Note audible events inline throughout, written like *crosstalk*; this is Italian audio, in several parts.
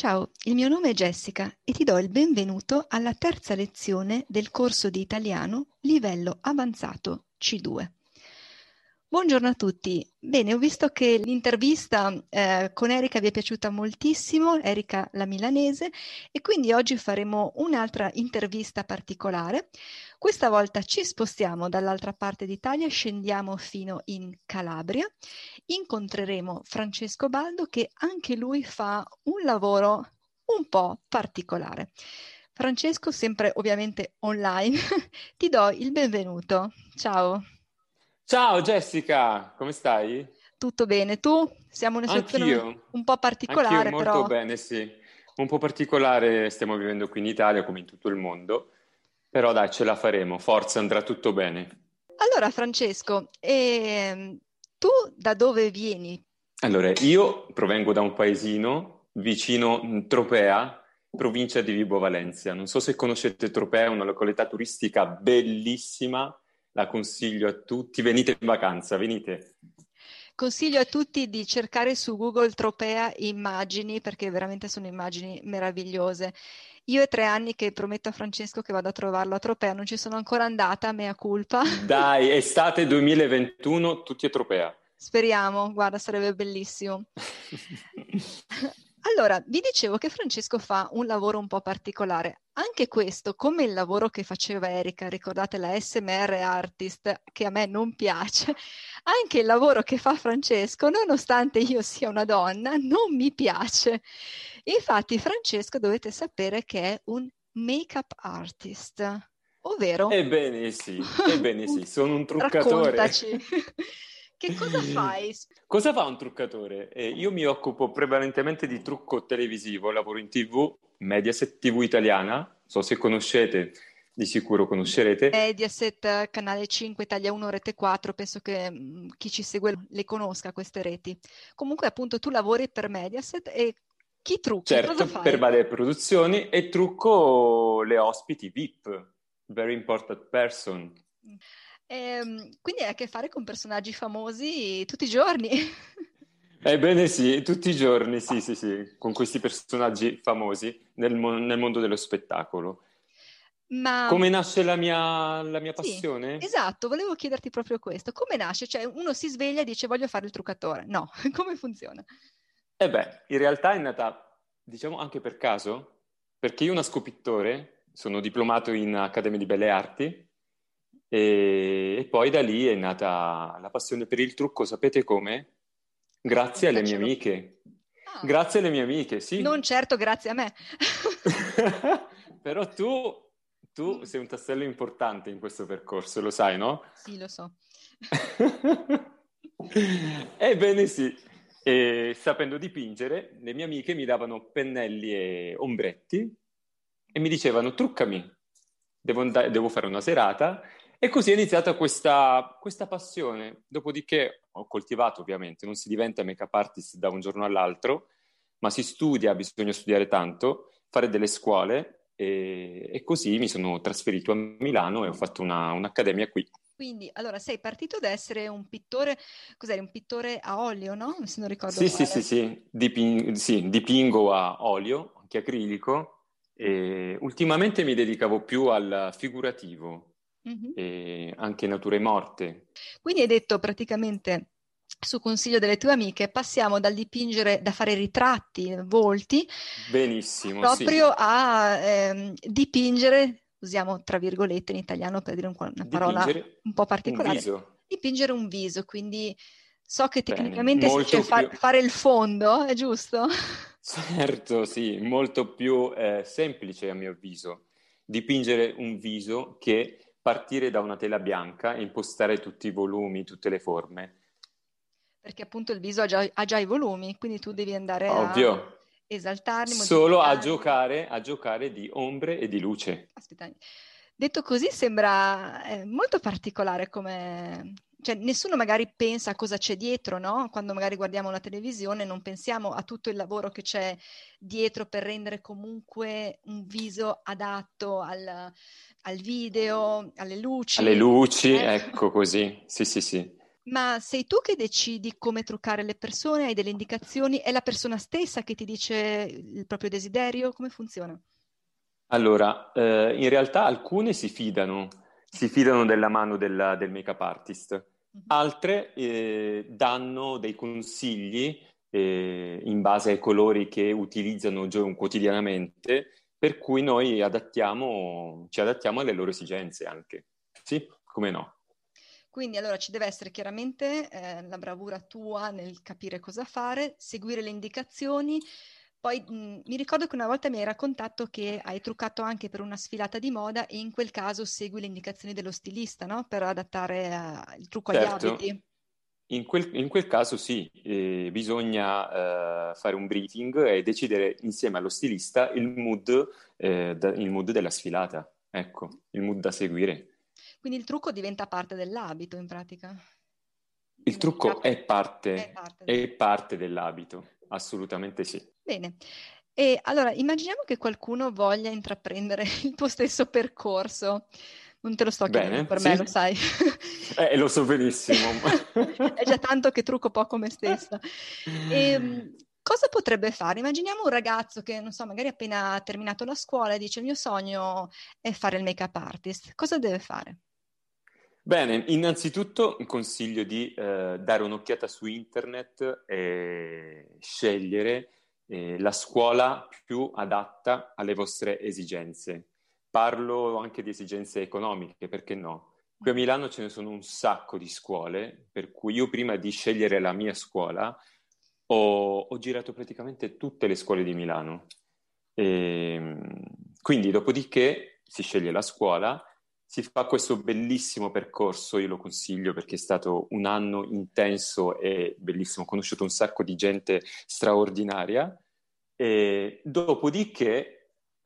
Ciao, il mio nome è Jessica e ti do il benvenuto alla terza lezione del corso di italiano livello avanzato C2. Buongiorno a tutti. Bene, ho visto che l'intervista eh, con Erika vi è piaciuta moltissimo, Erika la milanese, e quindi oggi faremo un'altra intervista particolare. Questa volta ci spostiamo dall'altra parte d'Italia, scendiamo fino in Calabria, incontreremo Francesco Baldo che anche lui fa un lavoro un po' particolare. Francesco, sempre ovviamente online, *laughs* ti do il benvenuto. Ciao. Ciao Jessica, come stai? Tutto bene, tu? Siamo in una situazione un po' particolare, Anch'io molto però. bene, sì. Un po' particolare stiamo vivendo qui in Italia come in tutto il mondo, però dai, ce la faremo, forza, andrà tutto bene. Allora, Francesco, ehm, tu da dove vieni? Allora, io provengo da un paesino vicino Tropea, provincia di Vibo Valentia. Non so se conoscete Tropea, è una località turistica bellissima, la consiglio a tutti. Venite in vacanza, venite. Consiglio a tutti di cercare su Google Tropea immagini, perché veramente sono immagini meravigliose. Io è tre anni che prometto a Francesco che vado a trovarlo a Tropea, non ci sono ancora andata, mea culpa. *laughs* Dai, estate 2021, tutti a Tropea. Speriamo, guarda, sarebbe bellissimo. *laughs* Allora, vi dicevo che Francesco fa un lavoro un po' particolare. Anche questo, come il lavoro che faceva Erika, ricordate la SMR artist, che a me non piace, *laughs* anche il lavoro che fa Francesco, nonostante io sia una donna, non mi piace. Infatti, Francesco dovete sapere che è un make-up artist, ovvero... Ebbene sì, ebbene sì, *laughs* sono un truccatore. Raccontaci. *laughs* Che cosa fai? Cosa fa un truccatore? Eh, io mi occupo prevalentemente di trucco televisivo, lavoro in TV, Mediaset TV italiana, so se conoscete, di sicuro conoscerete. Mediaset, Canale 5, Italia 1, Rete 4, penso che mh, chi ci segue le conosca queste reti. Comunque appunto tu lavori per Mediaset e chi trucca? Certo, per varie produzioni e trucco le ospiti VIP, very important person. Ehm, quindi hai a che fare con personaggi famosi tutti i giorni. *laughs* Ebbene sì, tutti i giorni, sì, sì, sì, con questi personaggi famosi nel, mo- nel mondo dello spettacolo. Ma Come nasce la mia, la mia sì, passione? esatto, volevo chiederti proprio questo. Come nasce? Cioè uno si sveglia e dice voglio fare il truccatore. No, *laughs* come funziona? Eh beh, in realtà è nata, diciamo, anche per caso, perché io nasco pittore, sono diplomato in Accademia di Belle Arti e, e poi da lì è nata la passione per il trucco, sapete come? Grazie alle mie amiche. Ah, Grazie alle mie amiche, sì. non certo grazie a me. *laughs* Però tu, tu sei un tassello importante in questo percorso, lo sai, no? Sì, lo so. *laughs* Ebbene sì, e sapendo dipingere, le mie amiche mi davano pennelli e ombretti e mi dicevano truccami, devo, and- devo fare una serata e così è iniziata questa, questa passione. Dopodiché ho coltivato ovviamente, non si diventa make-up artist da un giorno all'altro, ma si studia, bisogna studiare tanto, fare delle scuole e, e così mi sono trasferito a Milano e ho fatto una- un'accademia qui. Quindi, allora, sei partito da essere un pittore, cos'eri, un pittore a olio, no? Se non ricordo Sì, sì, sì, sì, Dipin- sì, dipingo a olio, anche acrilico, e ultimamente mi dedicavo più al figurativo, Mhm. e anche nature morte. Quindi hai detto praticamente su consiglio delle tue amiche, passiamo dal dipingere, da fare ritratti, volti, Benissimo, proprio sì. a ehm, dipingere, usiamo tra virgolette in italiano per dire un, una parola Dipingere un po' particolare, un viso. dipingere un viso, quindi so che Bene, tecnicamente si molto dice fa- più- fare il fondo, è giusto? Certo, sì, molto più eh, semplice a mio avviso dipingere un viso che partire da una tela bianca e impostare tutti i volumi, tutte le forme. Perché appunto il viso ha già, ha già i volumi, quindi tu devi andare a Ovvio, esaltarli, solo a giocare, a giocare di ombre e di luce. Aspetta, detto così sembra eh, molto particolare come... Cioè, nessuno magari pensa a cosa c'è dietro, no? Quando magari guardiamo la televisione non pensiamo a tutto il lavoro che c'è dietro per rendere comunque un viso adatto al, al video, alle luci. Alle luci, Eh. ecco così. Sì, sì, sì. Ma sei tu che decidi come truccare le persone? Hai delle indicazioni? È la persona stessa che ti dice il proprio desiderio? Come funziona? Allora, eh, in realtà alcune si fidano, si fidano della mano della- del make-up artist, Mhm. altre eh, danno dei consigli eh, in base ai colori che utilizzano quotidianamente, per cui noi adattiamo, ci adattiamo alle loro esigenze anche. Sì, come no? Quindi allora ci deve essere chiaramente eh, la bravura tua nel capire cosa fare, seguire le indicazioni. Poi mh, mi ricordo che una volta mi hai raccontato che hai truccato anche per una sfilata di moda e in quel caso segui le indicazioni dello stilista, no? Per adattare eh, il trucco agli Certo. abiti. In quel, in quel caso sì, eh, bisogna eh, fare un briefing e decidere insieme allo stilista il mood, eh, da- il mood della sfilata, ecco, il mood da seguire. Quindi il trucco diventa parte dell'abito in pratica. Il trucco è parte, È parte è parte dell'abito, assolutamente sì. Bene. E allora immaginiamo che qualcuno voglia intraprendere *laughs* il tuo stesso percorso. Non te lo sto chiedendo Bene, per sì. me, lo sai. *laughs* Eh, lo so benissimo. *laughs* È già tanto che trucco poco me stessa. Ehm, cosa potrebbe fare? Immaginiamo un ragazzo che, non so, magari ha appena terminato la scuola e dice il mio sogno è fare il make-up artist. Cosa deve fare? Bene, innanzitutto consiglio di eh, dare un'occhiata su internet e scegliere eh, la scuola più adatta alle vostre esigenze. Parlo anche di esigenze economiche, perché no? Qui a Milano ce ne sono un sacco di scuole, per cui io prima di scegliere la mia scuola ho, ho girato praticamente tutte le scuole di Milano. E, quindi dopodiché si sceglie la scuola si fa questo bellissimo percorso, io lo consiglio perché è stato un anno intenso e bellissimo, ho conosciuto un sacco di gente straordinaria e dopodiché,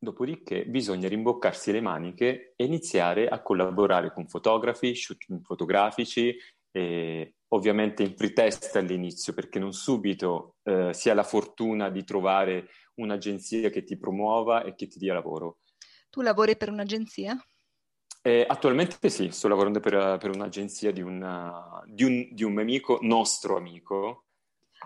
dopodiché bisogna rimboccarsi le maniche e iniziare a collaborare con fotografi, shooting fotografici, e ovviamente in pretest all'inizio perché non subito eh, si ha la fortuna di trovare un'agenzia che ti promuova e che ti dia lavoro. Tu lavori per un'agenzia? Eh, attualmente sì, sto lavorando per, per un'agenzia di, una, di, un, di un amico, nostro amico.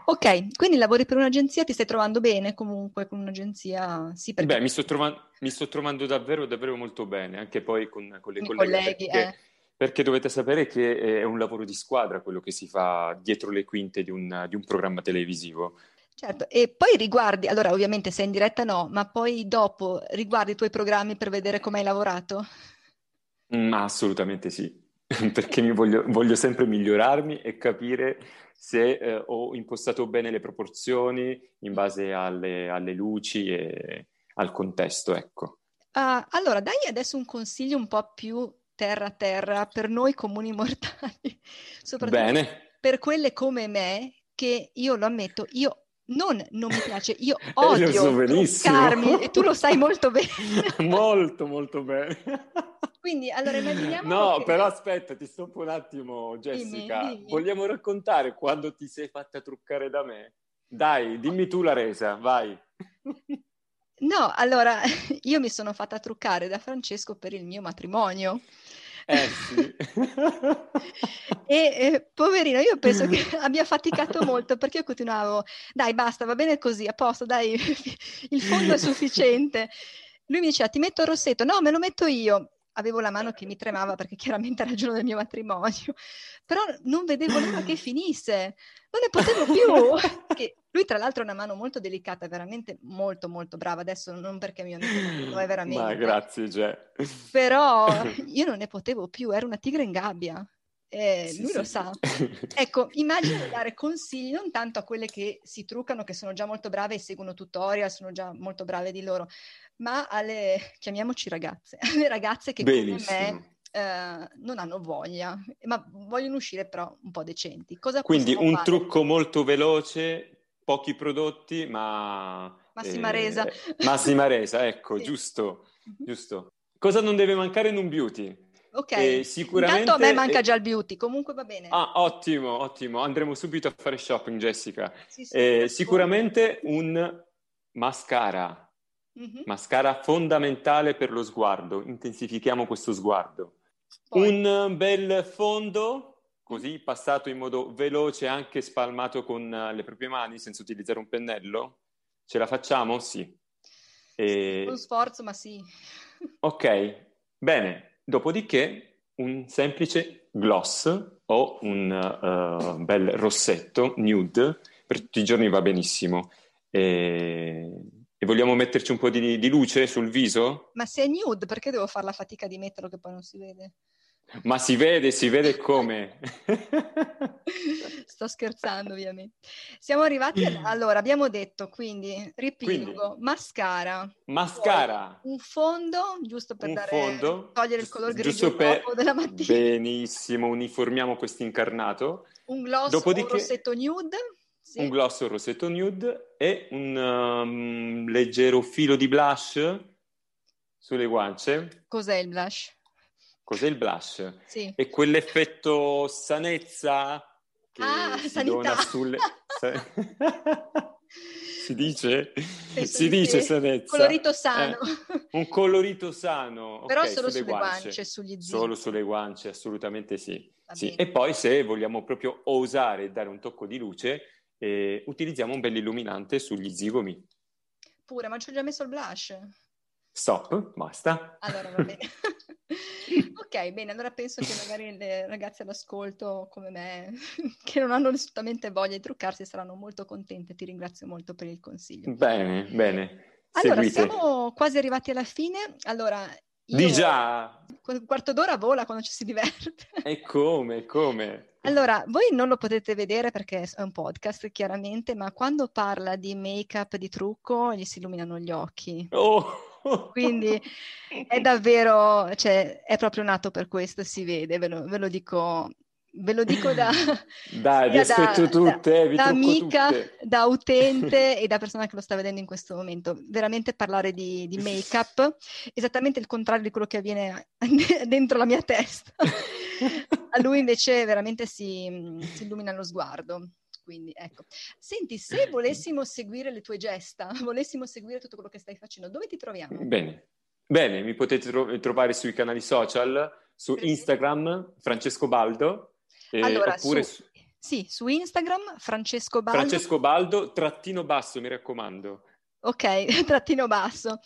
Ok, quindi lavori per un'agenzia, ti stai trovando bene comunque con un'agenzia? Sì, perché Beh, mi sto, trovando, mi sto trovando davvero, davvero molto bene, anche poi con, con le i colleghe, colleghi, perché, eh. perché dovete sapere che è un lavoro di squadra quello che si fa dietro le quinte di un, di un programma televisivo. Certo, e poi riguardi, allora ovviamente sei in diretta no, ma poi dopo riguardi i tuoi programmi per vedere come hai lavorato? Mm, assolutamente sì, *laughs* perché mi voglio, voglio sempre migliorarmi e capire se eh, ho impostato bene le proporzioni in base alle, alle luci e al contesto, ecco. Uh, allora, dai adesso un consiglio un po' più terra a terra per noi comuni mortali, *laughs* soprattutto Bene. per quelle come me, che io lo ammetto, io non, non mi piace, io *laughs* Eh, odio so benissimo. truccarmi e tu lo sai molto bene. *laughs* molto, molto bene. *laughs* Quindi, allora immaginiamo No, che- però aspetta, ti stoppo un attimo, Jessica. dimmi. Vogliamo raccontare quando ti sei fatta truccare da me? Dai, dimmi tu la resa, vai. No, allora io mi sono fatta truccare da Francesco per il mio matrimonio. Eh sì. *laughs* E eh, poverino, io penso che *laughs* abbia faticato molto perché io continuavo, dai, basta, va bene così, a posto, dai, *laughs* il fondo è sufficiente. Lui mi diceva, ti metto il rossetto, no, me lo metto io. Avevo la mano che mi tremava perché chiaramente era il giorno del mio matrimonio, però non vedevo l'ora che finisse, non ne potevo più. *laughs* Che lui tra l'altro ha una mano molto delicata, veramente molto molto brava, adesso non perché mio amico lo è veramente. Ma grazie, Gè. Però *laughs* io non ne potevo più, ero una tigre in gabbia. Eh, sì, lui sì, lo sa. *laughs* ecco, immagino dare consigli non tanto a quelle che si truccano, che sono già molto brave e seguono tutorial, sono già molto brave di loro, ma alle, chiamiamoci ragazze, *laughs* alle ragazze che Benissimo. come me eh, non hanno voglia, ma vogliono uscire però un po' decenti. Cosa Quindi un fare? trucco molto veloce, pochi prodotti, ma... Massima eh, resa. Massima resa, ecco, *laughs* sì. giusto, mhm. giusto. Cosa non deve mancare in un beauty? Ok, eh, sicuramente... intanto a me manca già il beauty, comunque va bene. Ah, ottimo, ottimo, andremo subito a fare shopping Jessica. Sì, sì, eh, sicuramente un mascara, mm-hmm. mascara fondamentale per lo sguardo, intensifichiamo questo sguardo. Poi. Un bel fondo, così passato in modo veloce, anche spalmato con le proprie mani senza utilizzare un pennello. Ce la facciamo? Sì. E... Un sforzo, ma sì. *laughs* Ok, bene. Dopodiché un semplice gloss o un uh, bel rossetto nude per tutti i giorni va benissimo. E, e vogliamo metterci un po' di, di luce sul viso? Ma se è nude, perché devo fare la fatica di metterlo che poi non si vede? Ma si vede, si vede *laughs* come. *laughs* Sto scherzando, ovviamente. Siamo arrivati, a... *clears throat* allora, abbiamo detto, quindi, quindi, mascara. Mascara. Un fondo, giusto per un dare, fondo, togliere il colore grigio per... della mattina. Benissimo, uniformiamo questo incarnato. Un gloss Dopodiché... un rossetto nude. Sì. Un gloss un rossetto nude e un um, leggero filo di blush sulle guance. Cos'è il blush? Cos'è il blush? Sì. È quell'effetto sanezza che ah, si sanità. dona sulle... *laughs* si dice? Sì, si dice sanezza. Colorito sano. Eh, un colorito sano. Però okay, solo sulle, sulle guance. guance, sugli zizi. Solo sulle guance, assolutamente sì. sì. E poi se vogliamo proprio osare e dare un tocco di luce, eh, utilizziamo un bel illuminante sugli zigomi. Pure, ma ci ho già messo il blush. Stop, basta. Allora va bene. *laughs* ok, bene, allora penso che magari le ragazze all'ascolto come me, *laughs* che non hanno assolutamente voglia di truccarsi, saranno molto contente. Ti ringrazio molto per il consiglio. Bene, bene. Allora, Seguite. siamo quasi arrivati alla fine. Allora, io... Di già! Un quarto d'ora vola quando ci si diverte. E come, come? Allora, voi non lo potete vedere perché è un podcast, chiaramente, ma quando parla di make-up, di trucco, gli si illuminano gli occhi. Oh! Quindi è *laughs* davvero, cioè, è proprio nato per questo, si vede, ve lo, ve lo dico ve lo dico da, *laughs* Dai, vi aspetto tutte, da, da amica, tutte. da utente *laughs* e da persona che lo sta vedendo in questo momento. Veramente parlare di, di make-up, esattamente il contrario di quello che avviene dentro la mia testa. A lui invece veramente si, si illumina lo sguardo. Quindi ecco. Senti, se volessimo seguire le tue gesta, *laughs* volessimo seguire tutto quello che stai facendo, dove ti troviamo? Bene. Bene, mi potete tro- trovare sui canali social, su Instagram Francesco Baldo, eh, allora, oppure su, sì, su Instagram Francesco Baldo. Francesco Baldo, trattino basso, mi raccomando. Ok, *laughs* trattino basso.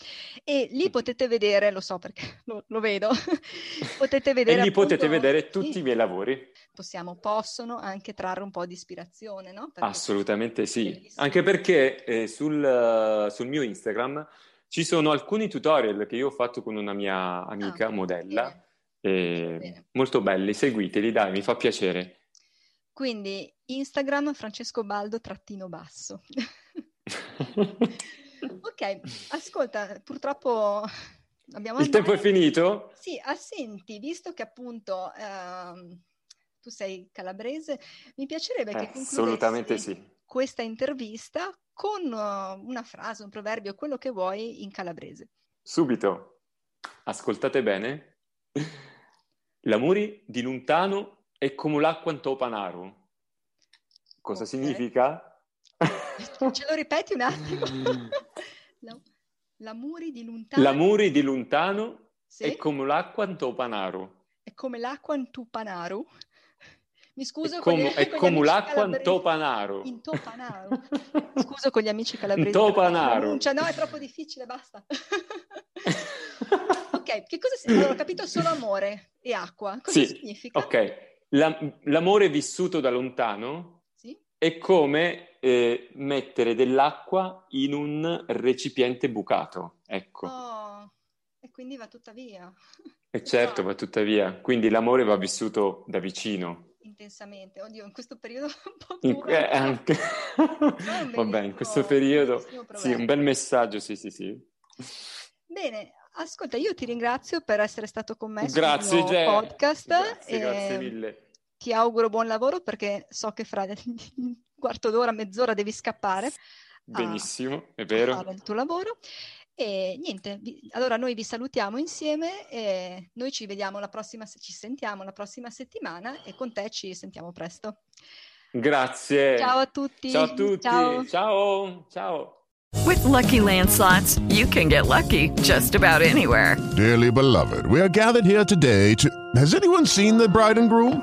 E lì potete vedere, lo so perché *laughs* lo, lo vedo, *laughs* potete vedere... e lì appunto, potete vedere tutti sì, i miei lavori. Possiamo, possono anche trarre un po' di ispirazione, no? Perché Assolutamente sì, anche perché eh, sul, sul, mio Instagram ci sono alcuni tutorial che io ho fatto con una mia amica ah, modella, bene. molto belli, seguiteli, dai, mi fa piacere. Quindi Instagram Francesco Baldo trattino basso. Ok, ascolta, purtroppo *laughs* abbiamo... Il tempo è finito? Sì, ah, senti, visto che appunto uh, tu sei calabrese, mi piacerebbe che eh, Assolutamente sì. questa intervista con uh, una frase, un proverbio, quello che vuoi in calabrese. Subito. Ascoltate bene. *laughs* L'amore di lontano è come l'acqua in topanaro. Cosa okay. significa? Ce lo ripeti un attimo? *laughs* La, l'amore di lontano. L'amore di lontano sì? è come l'acqua in Topanaro. È come l'acqua in Tupanaro? Mi scuso è come, con gli, è con come l'acqua in Topanaro. In Topanaro. Scuso con gli amici calabresi. In Topanaro. No, è troppo difficile, basta. ok, *laughs* Ok, che cosa significa? Allora, ho capito solo amore e acqua. Cosa sì, significa? Ok, La, l'amore vissuto da lontano sì? è come eh, mettere dell'acqua in un recipiente bucato. Ecco. Oh, e quindi va tutta via. E certo, va tuttavia. Quindi l'amore va vissuto da vicino. Intensamente. Oddio, in questo periodo *laughs* un po' In, duro. eh, anche... Vabbè, in questo periodo... Sì, un bel messaggio, sì, sì, sì. Bene, ascolta, io ti ringrazio per essere stato con me sul Grazie, Ge. podcast. Grazie, e grazie mille. Ti auguro buon lavoro perché so che fra quarto d'ora, mezz'ora devi scappare a- Benissimo, è a vero. fare il tuo lavoro. E niente, vi- allora noi vi salutiamo insieme e noi ci vediamo la prossima, ci sentiamo la prossima settimana e con te ci sentiamo presto. Grazie. Ciao a tutti. Ciao a tutti. Ciao. Ciao. Ciao. With Lucky Land slots, you can get lucky just about anywhere. Dearly beloved, we are gathered here today to. Has anyone seen the bride and groom?